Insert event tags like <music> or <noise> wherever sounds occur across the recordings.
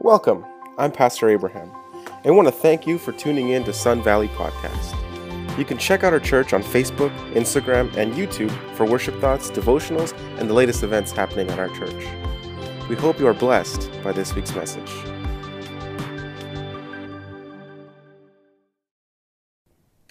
Welcome. I'm Pastor Abraham. I want to thank you for tuning in to Sun Valley Podcast. You can check out our church on Facebook, Instagram, and YouTube for worship thoughts, devotionals, and the latest events happening at our church. We hope you are blessed by this week's message.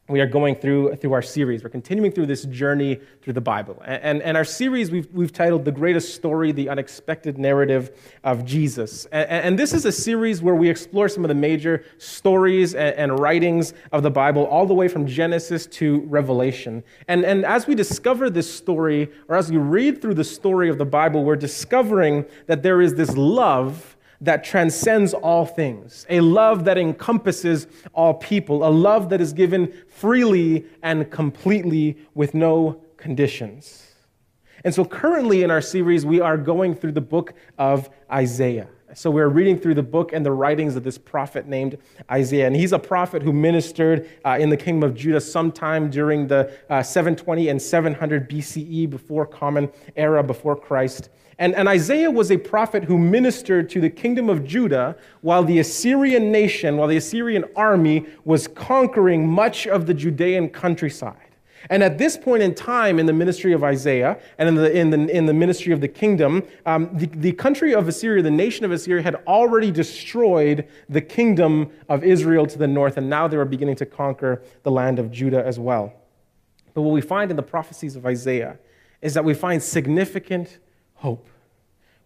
We are going through through our series. We're continuing through this journey through the Bible. And, and, and, our series we've, we've titled The Greatest Story, The Unexpected Narrative of Jesus. And, and this is a series where we explore some of the major stories and, and, writings of the Bible, all the way from Genesis to Revelation. And, and as we discover this story, or as we read through the story of the Bible, we're discovering that there is this love that transcends all things, a love that encompasses all people, a love that is given freely and completely with no conditions. And so, currently in our series, we are going through the book of Isaiah. So, we're reading through the book and the writings of this prophet named Isaiah. And he's a prophet who ministered uh, in the kingdom of Judah sometime during the uh, 720 and 700 BCE, before Common Era, before Christ. And, and Isaiah was a prophet who ministered to the kingdom of Judah while the Assyrian nation, while the Assyrian army was conquering much of the Judean countryside. And at this point in time in the ministry of Isaiah and in the, in the, in the ministry of the kingdom, um, the, the country of Assyria, the nation of Assyria, had already destroyed the kingdom of Israel to the north, and now they were beginning to conquer the land of Judah as well. But what we find in the prophecies of Isaiah is that we find significant hope.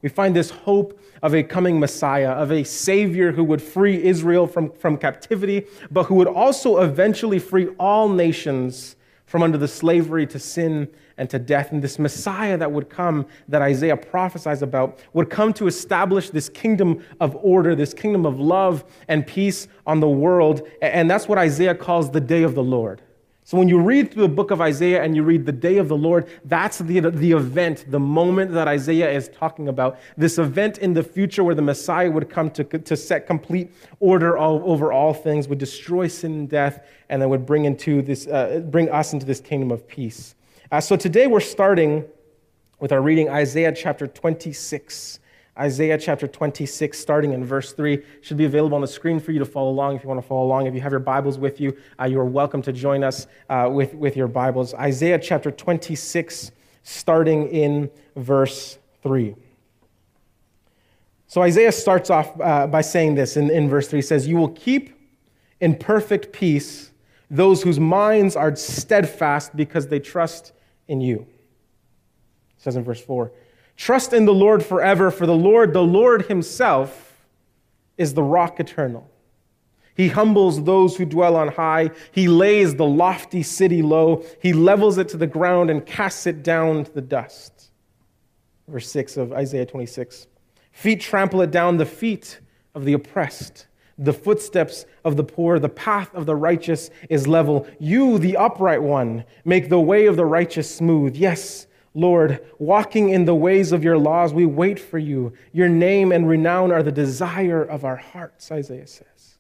We find this hope of a coming Messiah, of a Savior who would free Israel from, from captivity, but who would also eventually free all nations from under the slavery to sin and to death. And this Messiah that would come, that Isaiah prophesies about, would come to establish this kingdom of order, this kingdom of love and peace on the world. And that's what Isaiah calls the day of the Lord. So when you read through the book of Isaiah and you read the day of the Lord, that's the, the event, the moment that Isaiah is talking about. This event in the future where the Messiah would come to, to set complete order all, over all things, would destroy sin and death, and then would bring, into this, uh, bring us into this kingdom of peace. Uh, so today we're starting with our reading Isaiah chapter 26. Isaiah chapter 26, starting in verse 3, should be available on the screen for you to follow along if you want to follow along. If you have your Bibles with you, uh, you are welcome to join us uh, with, with your Bibles. Isaiah chapter 26, starting in verse 3. So Isaiah starts off uh, by saying this in, in verse 3 he says, You will keep in perfect peace those whose minds are steadfast because they trust in you. It says in verse 4 Trust in the Lord forever, for the Lord, the Lord Himself, is the rock eternal. He humbles those who dwell on high. He lays the lofty city low. He levels it to the ground and casts it down to the dust. Verse 6 of Isaiah 26. Feet trample it down, the feet of the oppressed. The footsteps of the poor, the path of the righteous is level. You, the upright one, make the way of the righteous smooth. Yes, Lord, walking in the ways of your laws, we wait for you. Your name and renown are the desire of our hearts, Isaiah says.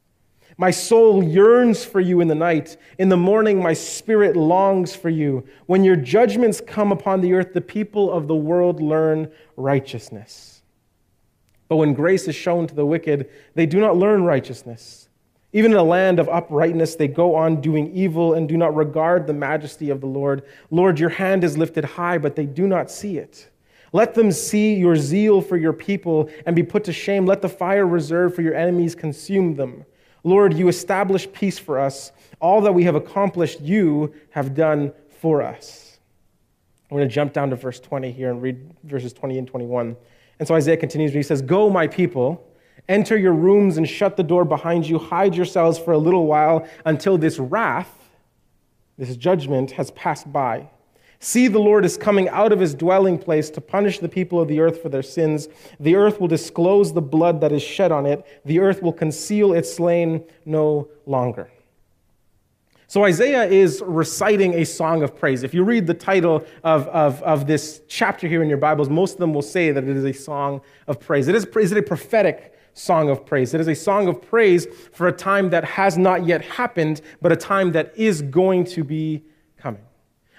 My soul yearns for you in the night. In the morning, my spirit longs for you. When your judgments come upon the earth, the people of the world learn righteousness. But when grace is shown to the wicked, they do not learn righteousness. Even in a land of uprightness, they go on doing evil and do not regard the majesty of the Lord. Lord, your hand is lifted high, but they do not see it. Let them see your zeal for your people and be put to shame. Let the fire reserved for your enemies consume them. Lord, you establish peace for us. All that we have accomplished, you have done for us. I'm going to jump down to verse 20 here and read verses 20 and 21. And so Isaiah continues, he says, Go, my people Enter your rooms and shut the door behind you. Hide yourselves for a little while until this wrath, this judgment, has passed by. See, the Lord is coming out of his dwelling place to punish the people of the earth for their sins. The earth will disclose the blood that is shed on it, the earth will conceal its slain no longer. So Isaiah is reciting a song of praise. If you read the title of, of, of this chapter here in your Bibles, most of them will say that it is a song of praise. It is, is it a prophetic song of praise. It is a song of praise for a time that has not yet happened, but a time that is going to be coming.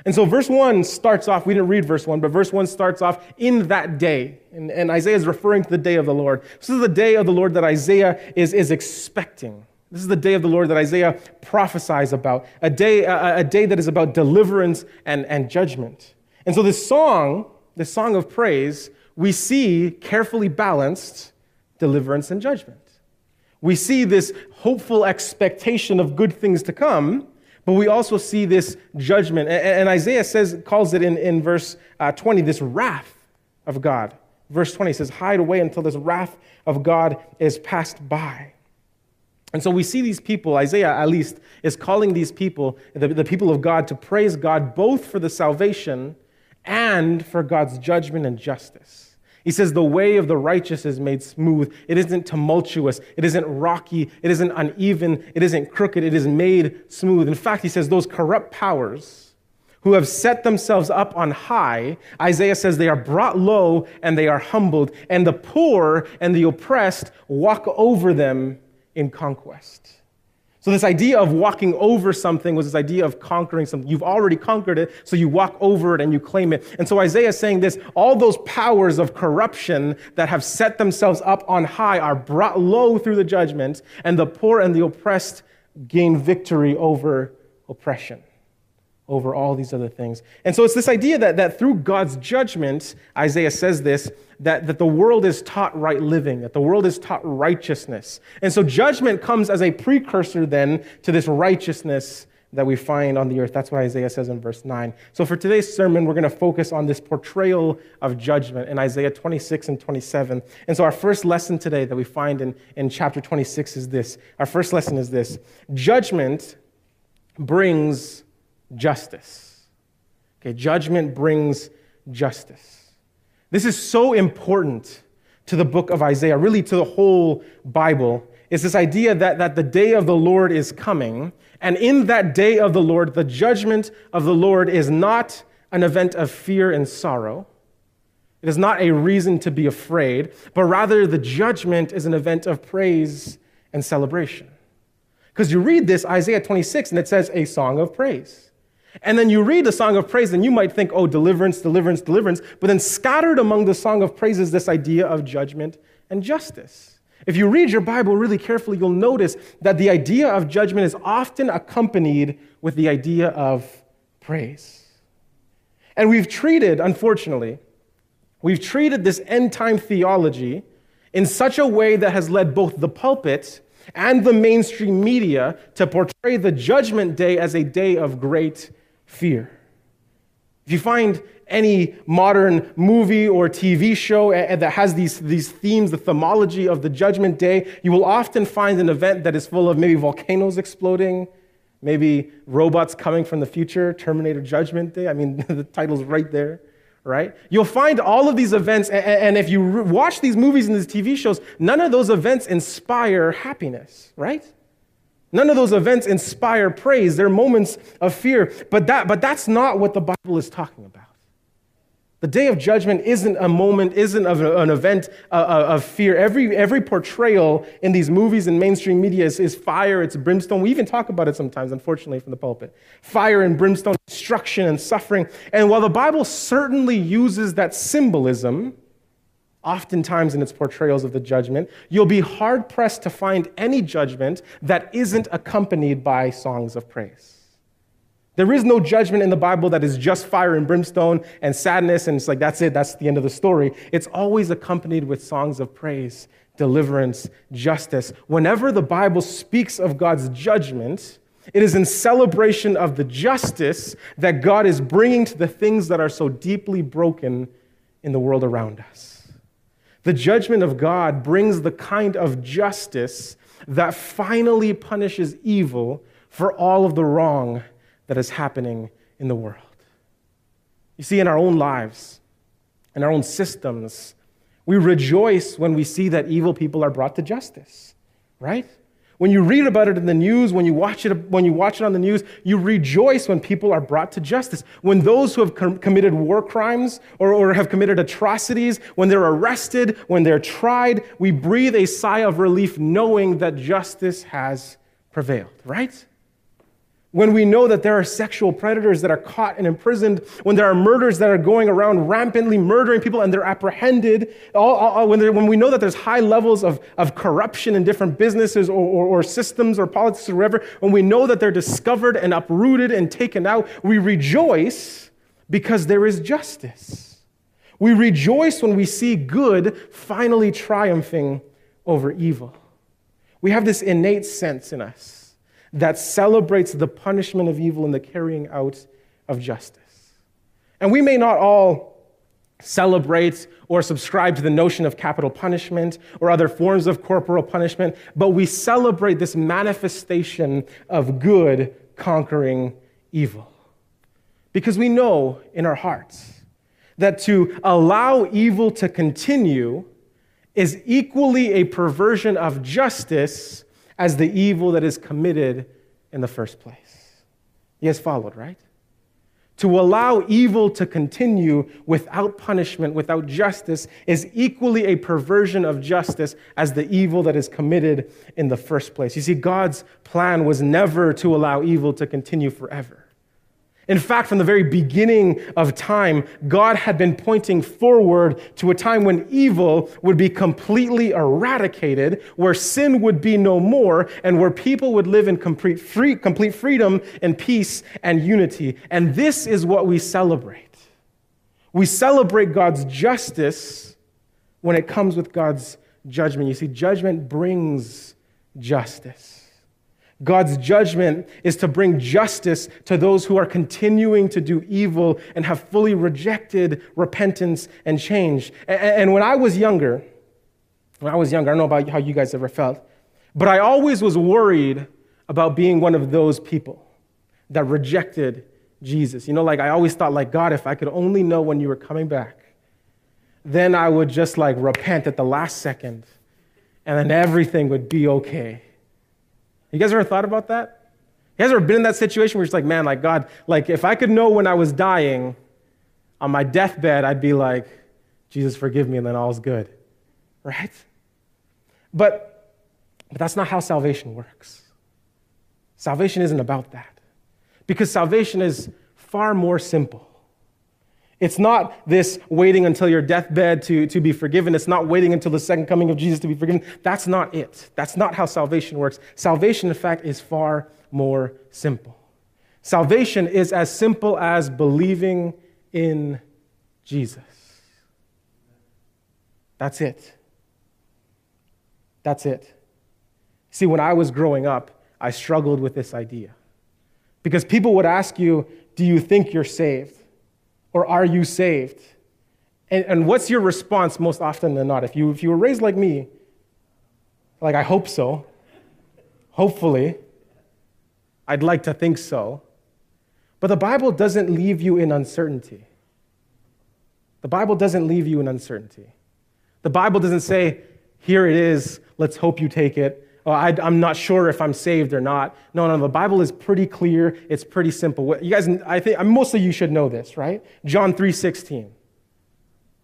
And so verse 1 starts off, we didn't read verse 1, but verse 1 starts off in that day. And, and Isaiah is referring to the day of the Lord. This is the day of the Lord that Isaiah is, is expecting. This is the day of the Lord that Isaiah prophesies about, a day, a, a day that is about deliverance and, and judgment. And so this song, this song of praise, we see carefully balanced deliverance and judgment. We see this hopeful expectation of good things to come, but we also see this judgment. And Isaiah says, calls it in, in verse uh, 20, this wrath of God. Verse 20 says, hide away until this wrath of God is passed by. And so we see these people, Isaiah at least, is calling these people, the, the people of God, to praise God both for the salvation and for God's judgment and justice. He says, The way of the righteous is made smooth. It isn't tumultuous. It isn't rocky. It isn't uneven. It isn't crooked. It is made smooth. In fact, he says, Those corrupt powers who have set themselves up on high, Isaiah says, they are brought low and they are humbled, and the poor and the oppressed walk over them in conquest. So, this idea of walking over something was this idea of conquering something. You've already conquered it, so you walk over it and you claim it. And so, Isaiah is saying this all those powers of corruption that have set themselves up on high are brought low through the judgment, and the poor and the oppressed gain victory over oppression over all these other things. And so it's this idea that, that through God's judgment, Isaiah says this, that, that the world is taught right living, that the world is taught righteousness. And so judgment comes as a precursor then to this righteousness that we find on the earth. That's what Isaiah says in verse 9. So for today's sermon, we're going to focus on this portrayal of judgment in Isaiah 26 and 27. And so our first lesson today that we find in, in chapter 26 is this. Our first lesson is this Judgment brings justice. Okay, judgment brings justice. This is so important to the book of Isaiah, really to the whole Bible, is this idea that, that the day of the Lord is coming. And in that day of the Lord, the judgment of the Lord is not an event of fear and sorrow. It is not a reason to be afraid, but rather the judgment is an event of praise and celebration. Because you read this, Isaiah 26, and it says a song of praise. And then you read the song of praise, and you might think, oh, deliverance, deliverance, deliverance. But then scattered among the song of praise is this idea of judgment and justice. If you read your Bible really carefully, you'll notice that the idea of judgment is often accompanied with the idea of praise. And we've treated, unfortunately, we've treated this end time theology in such a way that has led both the pulpit and the mainstream media to portray the judgment day as a day of great fear. If you find any modern movie or TV show eh, eh, that has these, these themes, the themology of the judgment day, you will often find an event that is full of maybe volcanoes exploding, maybe robots coming from the future, Terminator Judgment Day. I mean, <laughs> the title's right there, right? You'll find all of these events, and if you watch these movies and these TV shows, none of those events inspire happiness, right? None of those events inspire praise. They're moments of fear. But, that, but that's not what the Bible is talking about. The day of judgment isn't a moment, isn't an event uh, uh, of fear. Every, every portrayal in these movies and mainstream media is, is fire, it's brimstone. We even talk about it sometimes, unfortunately, from the pulpit. Fire and brimstone, destruction and suffering. And while the Bible certainly uses that symbolism, oftentimes in its portrayals of the judgment, you'll be hard pressed to find any judgment that isn't accompanied by songs of praise. There is no judgment in the Bible that is just fire and brimstone and sadness, and it's like, that's it, that's the end of the story. It's always accompanied with songs of praise, deliverance, justice. Whenever the Bible speaks of God's judgment, it is in celebration of the justice that God is bringing to the things that are so deeply broken in the world around us. The judgment of God brings the kind of justice that finally punishes evil for all of the wrong that is happening in the world. You see, in our own lives, in our own systems, we rejoice when we see that evil people are brought to justice, right? When you read about it in the news, when you watch it, when you watch it on the news, you rejoice when people are brought to justice. When those who have com- committed war crimes or, or have committed atrocities, when they're arrested, when they're tried, we breathe a sigh of relief knowing that justice has prevailed, right? When we know that there are sexual predators that are caught and imprisoned, when there are murders that are going around rampantly murdering people and they're apprehended, all, all, when, when, we know that there's high levels of, of corruption in different businesses or, or, or systems or politics or whatever, when we know that they're discovered and uprooted and taken out, we rejoice because there is justice. We rejoice when we see good finally triumphing over evil. We have this innate sense in us that celebrates the punishment of evil and the carrying out of justice. And we may not all celebrate or subscribe to the notion of capital punishment or other forms of corporal punishment, but we celebrate this manifestation of good conquering evil. Because we know in our hearts that to allow evil to continue is equally a perversion of justice as the evil that is committed in the first place. He has followed, right? To allow evil to continue without punishment, without justice, is equally a perversion of justice as the evil that is committed in the first place. You see, God's plan was never to allow evil to continue forever. In fact, from the very beginning of time, God had been pointing forward to a time when evil would be completely eradicated, where sin would be no more, and where people would live in complete, free, complete freedom and peace and unity. And this is what we celebrate. We celebrate God's justice when it comes with God's judgment. You see, judgment brings justice. God's judgment is to bring justice to those who are continuing to do evil and have fully rejected repentance and change. And when I was younger, when I was younger, I don't know about how you guys ever felt, but I always was worried about being one of those people that rejected Jesus. You know, like I always thought, like, God, if I could only know when you were coming back, then I would just like repent at the last second and then everything would be okay. You guys ever thought about that? You guys ever been in that situation where it's like, man, like God, like if I could know when I was dying on my deathbed, I'd be like, Jesus, forgive me, and then all's good. Right? But, but that's not how salvation works. Salvation isn't about that. Because salvation is far more simple. It's not this waiting until your deathbed to, to be forgiven. It's not waiting until the second coming of Jesus to be forgiven. That's not it. That's not how salvation works. Salvation, in fact, is far more simple. Salvation is as simple as believing in Jesus. That's it. That's it. See, when I was growing up, I struggled with this idea. Because people would ask you, Do you think you're saved? Or are you saved? And, and what's your response most often than not? If you, if you were raised like me, like I hope so, hopefully, I'd like to think so. But the Bible doesn't leave you in uncertainty. The Bible doesn't leave you in uncertainty. The Bible doesn't say, here it is, let's hope you take it, oh, I, am not sure if I'm saved or not. No, no, the Bible is pretty clear. It's pretty simple. You guys, I think most of you should know this, right? John 3:16,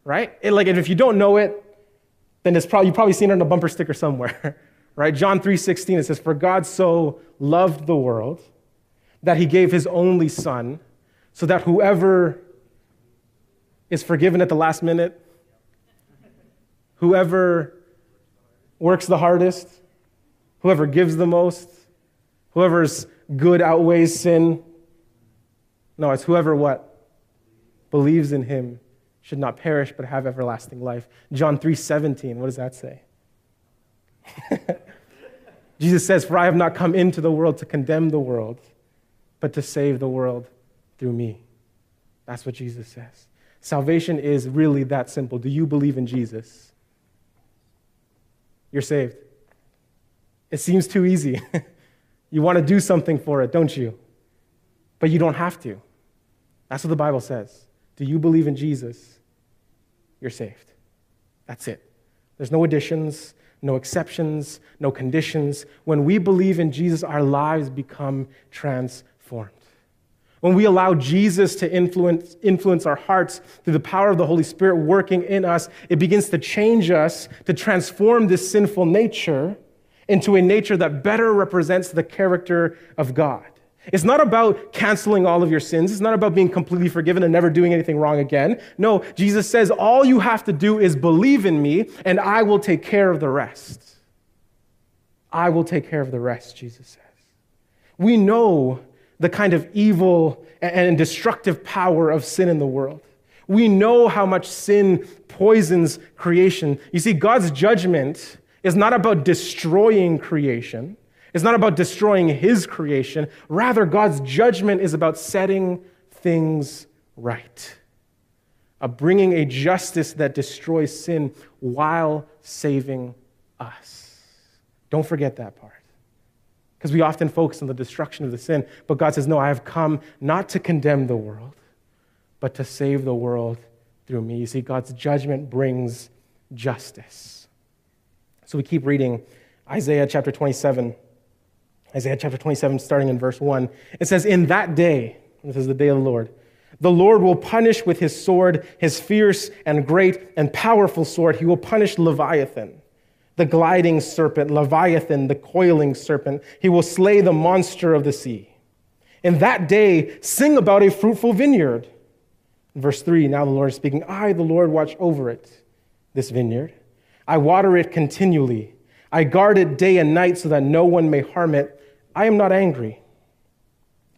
right? It, like, if you don't know it, then it's probably you've probably seen it on a bumper sticker somewhere, <laughs> right? John 3:16 it says, "For God so loved the world that He gave His only Son, so that whoever is forgiven at the last minute, whoever works the hardest." Whoever gives the most, whoever's good outweighs sin. No, it's whoever what? Believes in him should not perish but have everlasting life. John 3:17, what does that say? <laughs> Jesus says, "For I have not come into the world to condemn the world, but to save the world through me." That's what Jesus says. Salvation is really that simple. Do you believe in Jesus? You're saved. It seems too easy. <laughs> you want to do something for it, don't you? But you don't have to. That's what the Bible says. Do you believe in Jesus? You're saved. That's it. There's no additions, no exceptions, no conditions. When we believe in Jesus, our lives become transformed. When we allow Jesus to influence, influence our hearts through the power of the Holy Spirit working in us, it begins to change us, to transform this sinful nature into a nature that better represents the character of God. It's not about canceling all of your sins. It's not about being completely forgiven and never doing anything wrong again. No, Jesus says, all you have to do is believe in me, and I will take care of the rest. I will take care of the rest, Jesus says. We know the kind of evil and destructive power of sin in the world. We know how much sin poisons creation. You see, God's judgment is not about destroying creation, it's not about destroying his creation. Rather, God's judgment is about setting things right, of bringing a justice that destroys sin while saving us. Don't forget that part. Because we often focus on the destruction of the sin, but God says, No, I have come not to condemn the world, but to save the world through me. You see, God's judgment brings justice. So we keep reading Isaiah chapter 27. Isaiah chapter 27, starting in verse 1. It says, In that day, this is the day of the Lord, the Lord will punish with his sword, his fierce and great and powerful sword. He will punish Leviathan, the gliding serpent, Leviathan, the coiling serpent. He will slay the monster of the sea. In that day, sing about a fruitful vineyard. Verse 3 Now the Lord is speaking, I, the Lord, watch over it, this vineyard. I water it continually. I guard it day and night so that no one may harm it. I am not angry.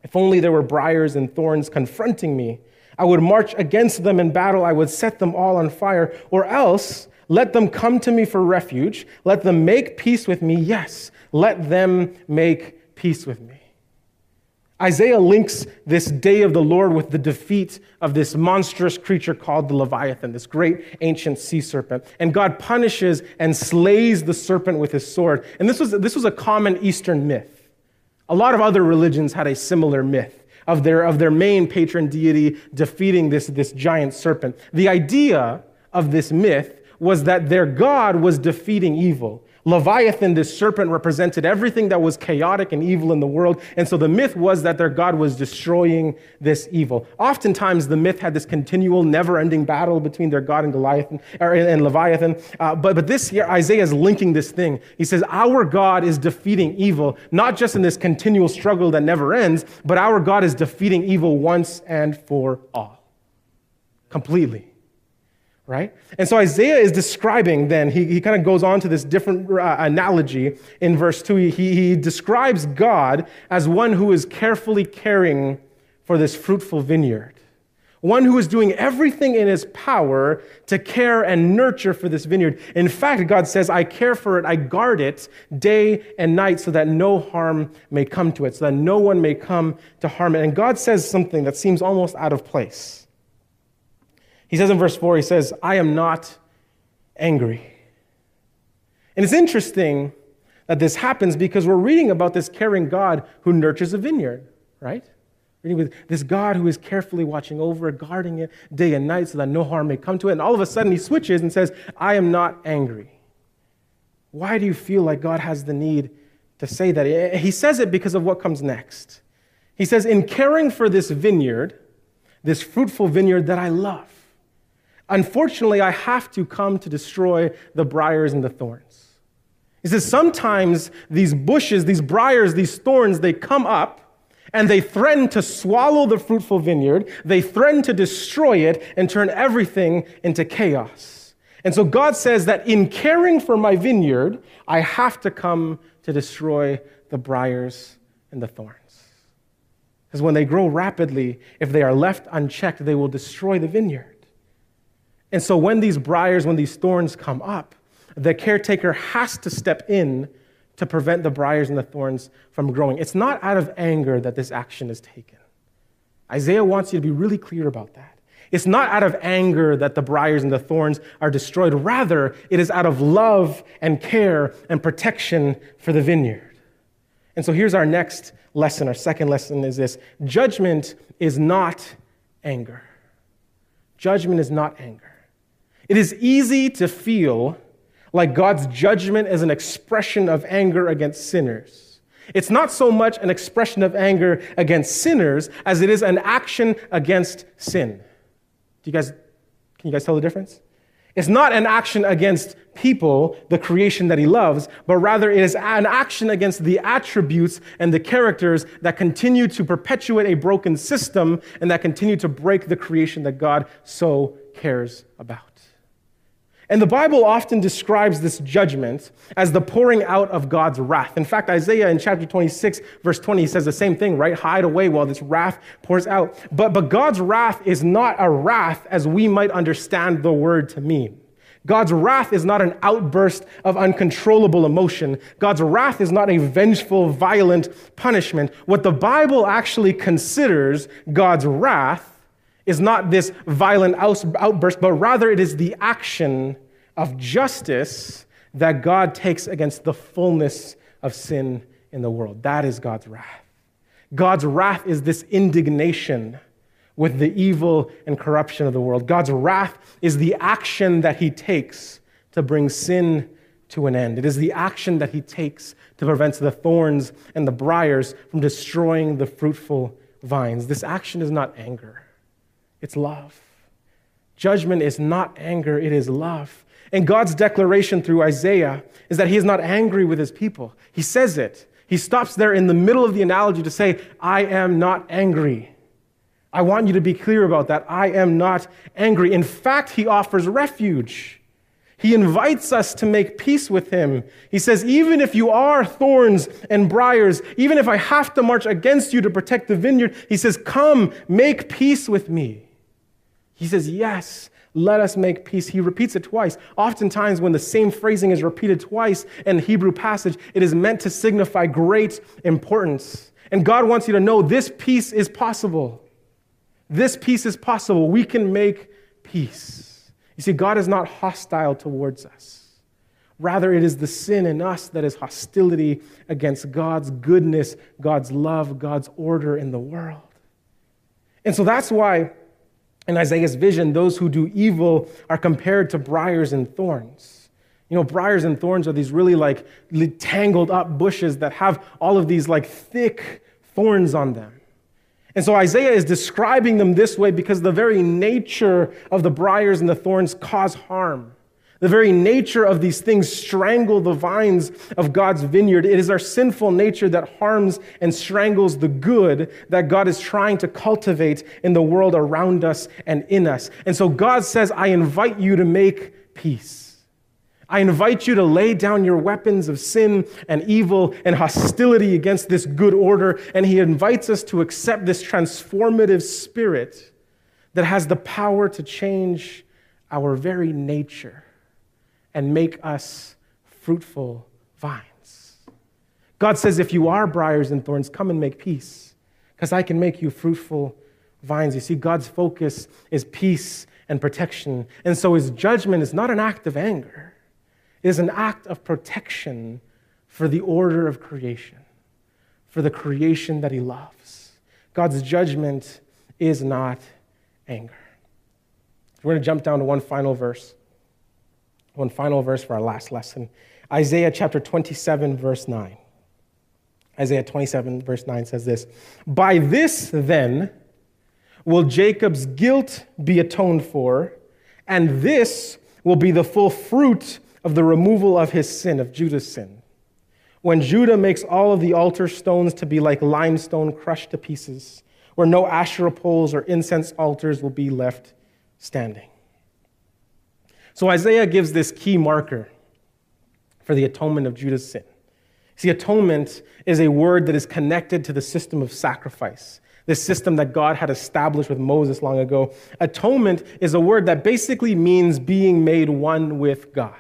If only there were briars and thorns confronting me, I would march against them in battle. I would set them all on fire. Or else, let them come to me for refuge. Let them make peace with me. Yes, let them make peace with me. Isaiah links this day of the Lord with the defeat of this monstrous creature called the Leviathan, this great ancient sea serpent. And God punishes and slays the serpent with his sword. And this was, this was a common Eastern myth. A lot of other religions had a similar myth of their, of their main patron deity defeating this, this giant serpent. The idea of this myth was that their God was defeating evil. Leviathan, this serpent, represented everything that was chaotic and evil in the world. And so the myth was that their God was destroying this evil. Oftentimes, the myth had this continual, never ending battle between their God and, Goliath, or, and Leviathan. Uh, but, but this year, Isaiah is linking this thing. He says, Our God is defeating evil, not just in this continual struggle that never ends, but our God is defeating evil once and for all. Completely right? And so Isaiah is describing then, he, he kind of goes on to this different uh, analogy in verse 2. He, he describes God as one who is carefully caring for this fruitful vineyard, one who is doing everything in his power to care and nurture for this vineyard. In fact, God says, I care for it, I guard it day and night so that no harm may come to it, so that no one may come to harm it. And God says something that seems almost out of place. He says in verse 4, he says, I am not angry. And it's interesting that this happens because we're reading about this caring God who nurtures a vineyard, right? Reading with this God who is carefully watching over it, guarding it day and night so that no harm may come to it. And all of a sudden he switches and says, I am not angry. Why do you feel like God has the need to say that? Eh, eh, he says it because of what comes next. He says, In caring for this vineyard, this fruitful vineyard that I love, Unfortunately, I have to come to destroy the briars and the thorns. He says sometimes these bushes, these briars, these thorns, they come up and they threaten to swallow the fruitful vineyard. They threaten to destroy it and turn everything into chaos. And so God says that in caring for my vineyard, I have to come to destroy the briars and the thorns. Because when they grow rapidly, if they are left unchecked, they will destroy the vineyard. And so when these briars, when these thorns come up, the caretaker has to step in to prevent the briars and the thorns from growing. It's not out of anger that this action is taken. Isaiah wants you to be really clear about that. It's not out of anger that the briars and the thorns are destroyed. Rather, it is out of love and care and protection for the vineyard. And so here's our next lesson. Our second lesson is this judgment is not anger. Judgment is not anger. It is easy to feel like God's judgment is an expression of anger against sinners. It's not so much an expression of anger against sinners as it is an action against sin. Do you guys, can you guys tell the difference? It's not an action against people, the creation that he loves, but rather it is an action against the attributes and the characters that continue to perpetuate a broken system and that continue to break the creation that God so cares about. And the Bible often describes this judgment as the pouring out of God's wrath. In fact, Isaiah in chapter 26, verse 20, says the same thing, right? Hide away while this wrath pours out. But, but God's wrath is not a wrath as we might understand the word to mean. God's wrath is not an outburst of uncontrollable emotion. God's wrath is not a vengeful, violent punishment. What the Bible actually considers God's wrath is not this violent outburst, but rather it is the action of justice that God takes against the fullness of sin in the world. That is God's wrath. God's wrath is this indignation with the evil and corruption of the world. God's wrath is the action that he takes to bring sin to an end. It is the action that he takes to prevent the thorns and the briars from destroying the fruitful vines. This action is not anger. It's love. Judgment is not anger, it is love. And God's declaration through Isaiah is that he is not angry with his people. He says it. He stops there in the middle of the analogy to say, I am not angry. I want you to be clear about that. I am not angry. In fact, he offers refuge. He invites us to make peace with him. He says, Even if you are thorns and briars, even if I have to march against you to protect the vineyard, he says, Come, make peace with me. He says, Yes, let us make peace. He repeats it twice. Oftentimes, when the same phrasing is repeated twice in the Hebrew passage, it is meant to signify great importance. And God wants you to know this peace is possible. This peace is possible. We can make peace. You see, God is not hostile towards us. Rather, it is the sin in us that is hostility against God's goodness, God's love, God's order in the world. And so that's why in Isaiah's vision, those who do evil are compared to briars and thorns. You know, briars and thorns are these really like tangled up bushes that have all of these like thick thorns on them. And so Isaiah is describing them this way because the very nature of the briars and the thorns cause harm. The very nature of these things strangle the vines of God's vineyard. It is our sinful nature that harms and strangles the good that God is trying to cultivate in the world around us and in us. And so God says, I invite you to make peace. I invite you to lay down your weapons of sin and evil and hostility against this good order. And He invites us to accept this transformative spirit that has the power to change our very nature and make us fruitful vines. God says, if you are briars and thorns, come and make peace, because I can make you fruitful vines. You see, God's focus is peace and protection. And so his judgment is not an act of anger, it is an act of protection for the order of creation, for the creation that he loves. God's judgment is not anger. We're going to jump down to one final verse. One final verse for our last lesson Isaiah chapter 27, verse 9. Isaiah 27, verse 9 says this By this, then, will Jacob's guilt be atoned for, and this will be the full fruit of the removal of his sin, of Judah's sin. When Judah makes all of the altar stones to be like limestone crushed to pieces, where no Asherah poles or incense altars will be left standing. So Isaiah gives this key marker for the atonement of Judah's sin. See, atonement is a word that is connected to the system of sacrifice, this system that God had established with Moses long ago. Atonement is a word that basically means being made one with God.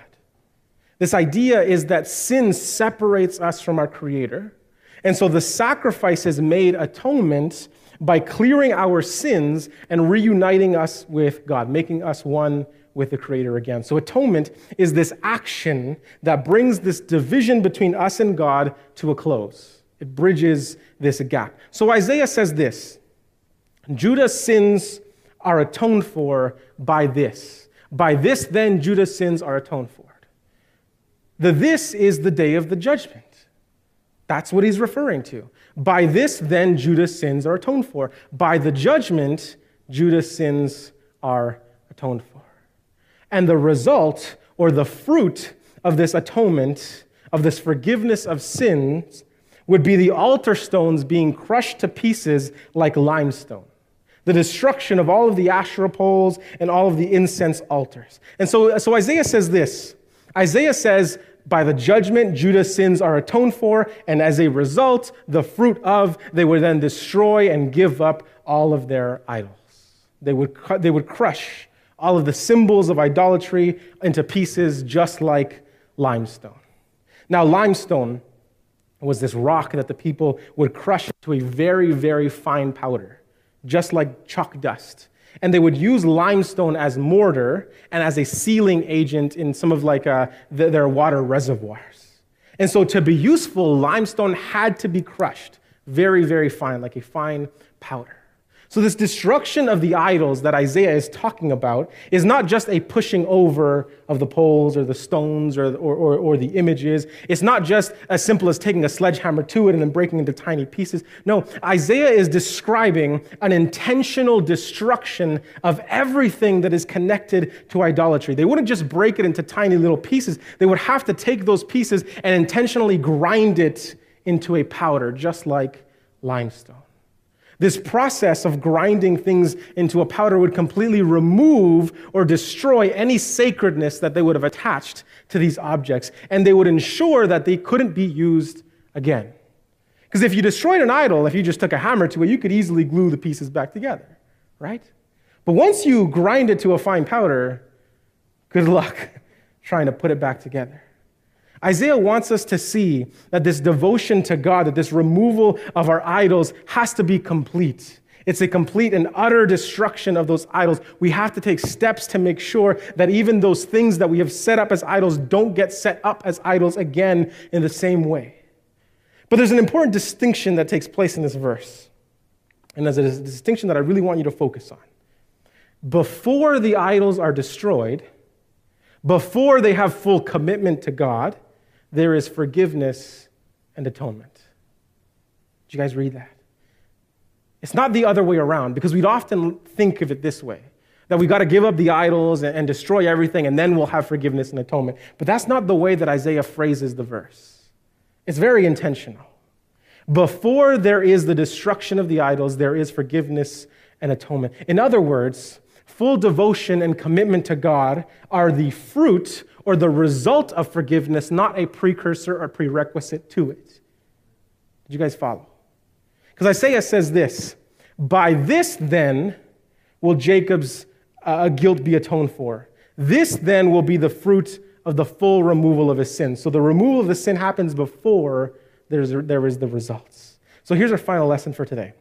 This idea is that sin separates us from our Creator. And so the sacrifice has made atonement by clearing our sins and reuniting us with God, making us one with the Creator again. So, atonement is this action that brings this division between us and God to a close. It bridges this gap. So, Isaiah says this Judah's sins are atoned for by this. By this, then, Judah's sins are atoned for. The this is the day of the judgment. That's what he's referring to. By this, then, Judah's sins are atoned for. By the judgment, Judah's sins are atoned for. And the result or the fruit of this atonement, of this forgiveness of sins, would be the altar stones being crushed to pieces like limestone. The destruction of all of the Asherah poles and all of the incense altars. And so, so Isaiah says this Isaiah says, by the judgment, Judah's sins are atoned for, and as a result, the fruit of, they would then destroy and give up all of their idols. They would, they would crush all of the symbols of idolatry into pieces just like limestone. Now, limestone was this rock that the people would crush into a very, very fine powder, just like chalk dust and they would use limestone as mortar and as a sealing agent in some of like uh, the, their water reservoirs. And so to be useful, limestone had to be crushed very, very fine, like a fine powder. So, this destruction of the idols that Isaiah is talking about is not just a pushing over of the poles or the stones or, or, or, or, the images. It's not just as simple as taking a sledgehammer to it and then breaking into tiny pieces. No, Isaiah is describing an intentional destruction of everything that is connected to idolatry. They wouldn't just break it into tiny little pieces, they would have to take those pieces and intentionally grind it into a powder, just like limestone. This process of grinding things into a powder would completely remove or destroy any sacredness that they would have attached to these objects, and they would ensure that they couldn't be used again. Because if you destroyed an idol, if you just took a hammer to it, you could easily glue the pieces back together, right? But once you grind it to a fine powder, good luck <laughs> trying to put it back together. Isaiah wants us to see that this devotion to God, that this removal of our idols has to be complete. It's a complete and utter destruction of those idols. We have to take steps to make sure that even those things that we have set up as idols don't get set up as idols again in the same way. But there's an important distinction that takes place in this verse. And there's a distinction that I really want you to focus on. Before the idols are destroyed, before they have full commitment to God, there is forgiveness and atonement. Did you guys read that? It's not the other way around because we'd often think of it this way that we've got to give up the idols and, and, destroy everything and then we'll have forgiveness and atonement. But that's not the way that Isaiah phrases the verse. It's very intentional. Before there is the destruction of the idols, there is forgiveness and atonement. In other words, full devotion and commitment to God are the fruit or the result of forgiveness, not a precursor or prerequisite to it. Did you guys follow? Because Isaiah says this By this then will Jacob's uh, guilt be atoned for. This then will be the fruit of the full removal of his sin. So the removal of the sin happens before there's, there is the results. So here's our final lesson for today.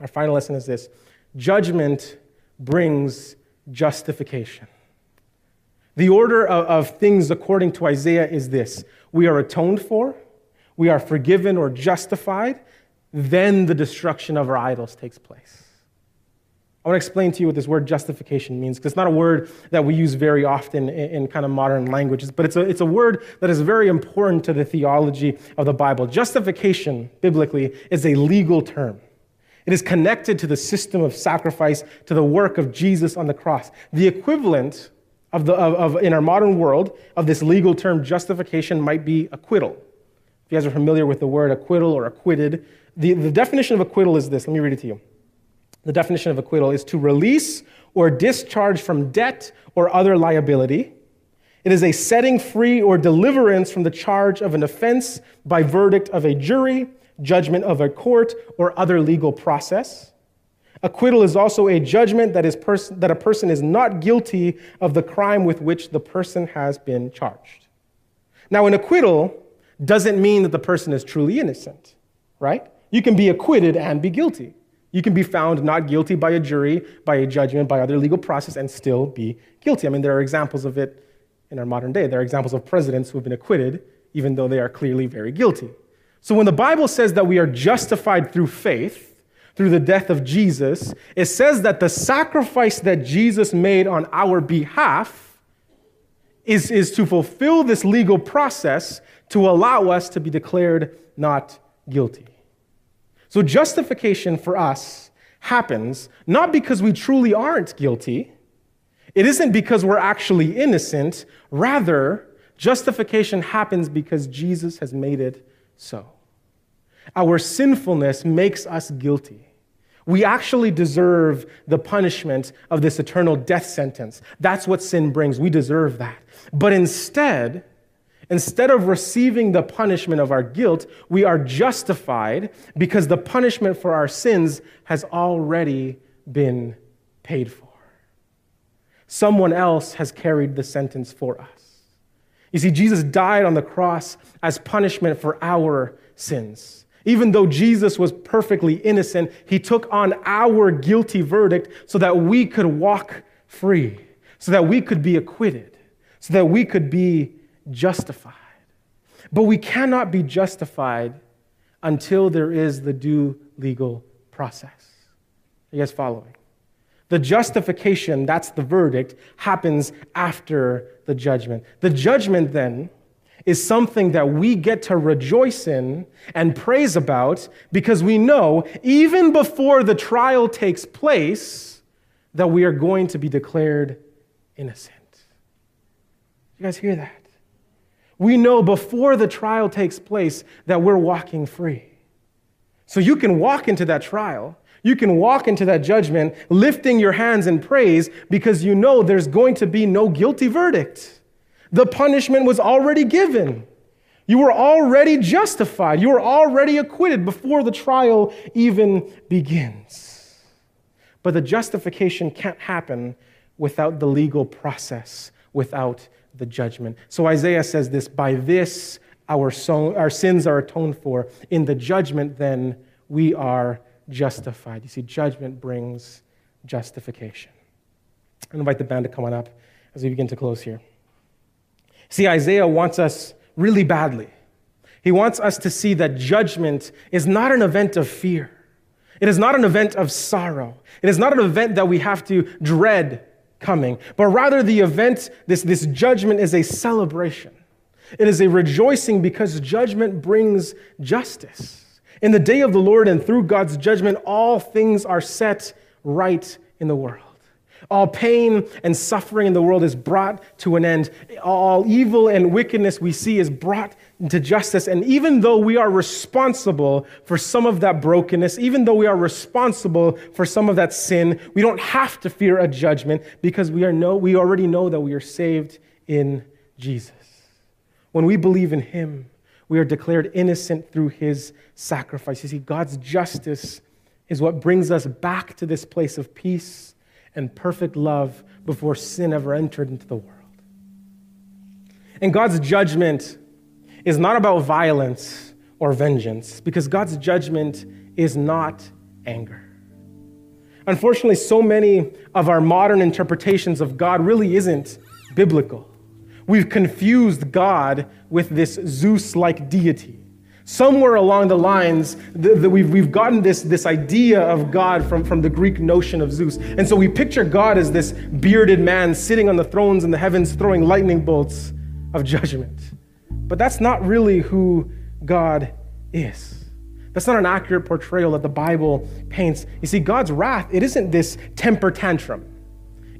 Our final lesson is this judgment brings justification. The order of, of, things according to Isaiah is this we are atoned for, we are forgiven or justified, then the destruction of our idols takes place. I want to explain to you what this word justification means, because it's not a word that we use very often in, in, kind of modern languages, but it's a, it's a word that is very important to the theology of the Bible. Justification, biblically, is a legal term. It is connected to the system of sacrifice, to the work of Jesus on the cross. The equivalent of, the, of, of, in our modern world of this legal term justification might be acquittal. If you guys are familiar with the word acquittal or acquitted, the, the definition of acquittal is this. Let me read it to you. The definition of acquittal is to release or discharge from debt or other liability. It is a setting free or deliverance from the charge of an offense by verdict of a jury, judgment of a court, or other legal process. Acquittal is also a judgment that, is pers- that a person is not guilty of the crime with which the person has been charged. Now, an acquittal doesn't mean that the person is truly innocent, right? You can be acquitted and be guilty. You can be found not guilty by a jury, by a judgment, by other legal process, and still be guilty. I mean, there are examples of it in our modern day. There are examples of presidents who have been acquitted, even though they are clearly very guilty. So when the Bible says that we are justified through faith, through the death of Jesus, it says that the sacrifice that Jesus made on our behalf is, is to fulfill this legal process to allow us to be declared not guilty. So, justification for us happens not because we truly aren't guilty, It isn't because we're actually innocent, rather, justification happens because Jesus has made it so. Our sinfulness makes us guilty. We actually deserve the punishment of this eternal death sentence. That's what sin brings. We deserve that. But instead, instead of receiving the punishment of our guilt, we are justified because the punishment for our sins has already been paid for. Someone else has carried the sentence for us. You see, Jesus died on the cross as punishment for our sins. Even though Jesus was perfectly innocent, he took on our guilty verdict so that we could walk free, so that we could be acquitted, so that we could be justified. But we cannot be justified until there is the due legal process. Are you guys following? The justification, that's the verdict, happens after the judgment. The judgment then is something that we get to rejoice in and praise about because we know, even before the trial takes place, that we are going to be declared innocent. You guys hear that? We know before the trial takes place that we're walking free. So you can walk into that trial. You can walk into that judgment lifting your hands in praise because you know there's going to be no guilty verdict. The punishment was already given. You were already justified. You were already acquitted before the trial even begins. But the justification can't happen without the legal process, without the judgment. So Isaiah says this by this our, so, our sins are atoned for. In the judgment, then, we are justified. You see, judgment brings justification. I invite the band to come on up as we begin to close here. See, Isaiah wants us really badly. He wants us to see that judgment is not an event of fear. It is not an event of sorrow. It is not an event that we have to dread coming, but rather the event, this, this judgment is a celebration. It is a rejoicing because judgment brings justice. In the day of the Lord and through God's judgment, all things are set right in the world. All pain and suffering in the world is brought to an end. All evil and wickedness we see is brought to justice. And even though we are responsible for some of that brokenness, even though we are responsible for some of that sin, we don't have to fear a judgment because we, are know, we already know that we are saved in Jesus. When we believe in Him, we are declared innocent through His sacrifice. You see, God's justice is what brings us back to this place of peace and perfect love before sin ever entered into the world. And God's judgment is not about violence or vengeance, because God's judgment is not anger. Unfortunately, so many of our modern interpretations of God really isn't biblical. We've confused God with this Zeus like deity Somewhere along the lines, the, we've, we've gotten this, this idea of God from, from the Greek notion of Zeus. And so we picture God as this bearded man sitting on the thrones in the heavens throwing lightning bolts of judgment. But that's not really who God is. That's not an accurate portrayal that the Bible paints. You see, God's wrath, it isn't this temper tantrum.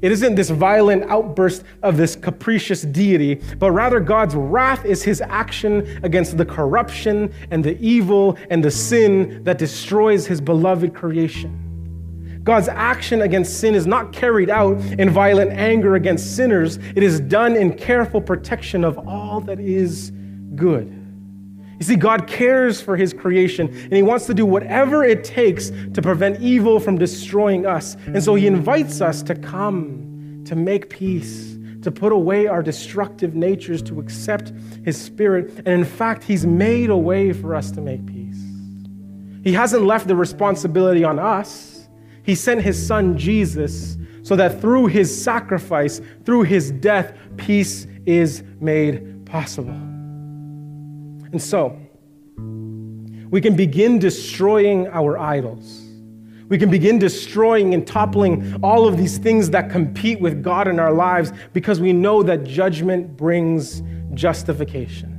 It isn't this violent outburst of this capricious deity, but rather God's wrath is his action against the corruption and the evil and the sin that destroys his beloved creation. God's action against sin is not carried out in violent anger against sinners, it is done in careful protection of all that is good. You see, God cares for his creation and he wants to do whatever it takes to prevent evil from destroying us. And so he invites us to come, to make peace, to put away our destructive natures, to accept his spirit. And in fact, he's made a way for us to make peace. He hasn't left the responsibility on us, he sent his son Jesus so that through his sacrifice, through his death, peace is made possible. And so, we can begin destroying our idols. We can begin destroying and toppling all of these things that compete with God in our lives because we know that judgment brings justification.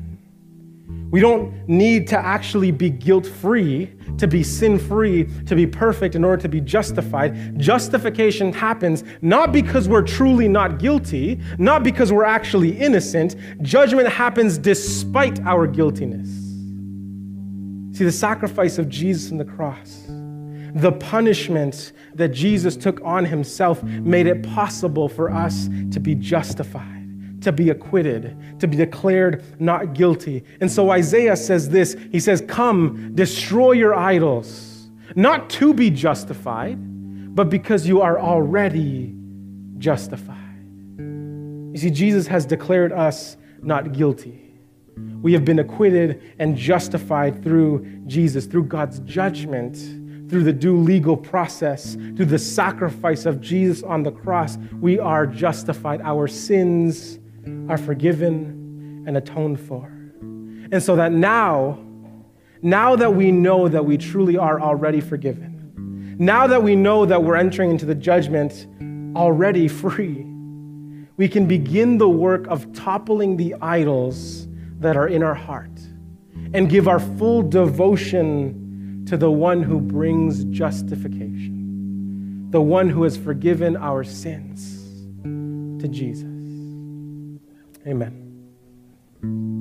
We don't need to actually be guilt free, to be sin free, to be perfect in order to be justified. Justification happens not because we're truly not guilty, not because we're actually innocent. Judgment happens despite our guiltiness. See, the sacrifice of Jesus on the cross, the punishment that Jesus took on himself made it possible for us to be justified to be acquitted, to be declared not guilty. And so Isaiah says this He says, Come, destroy your idols, not to be justified, but because you are already justified. You see, Jesus has declared us not guilty. We have been acquitted and justified through Jesus, through God's judgment through the due legal process, through the sacrifice of Jesus on the cross, we are justified. Our sins are forgiven and atoned for. And so that now, now that we know that we truly are already forgiven, now that we know that we're entering into the judgment already <laughs> free, we can begin the work of toppling the idols that are in our heart and give our full devotion to the one who brings justification, the one who has forgiven our sins, to Jesus. Amen.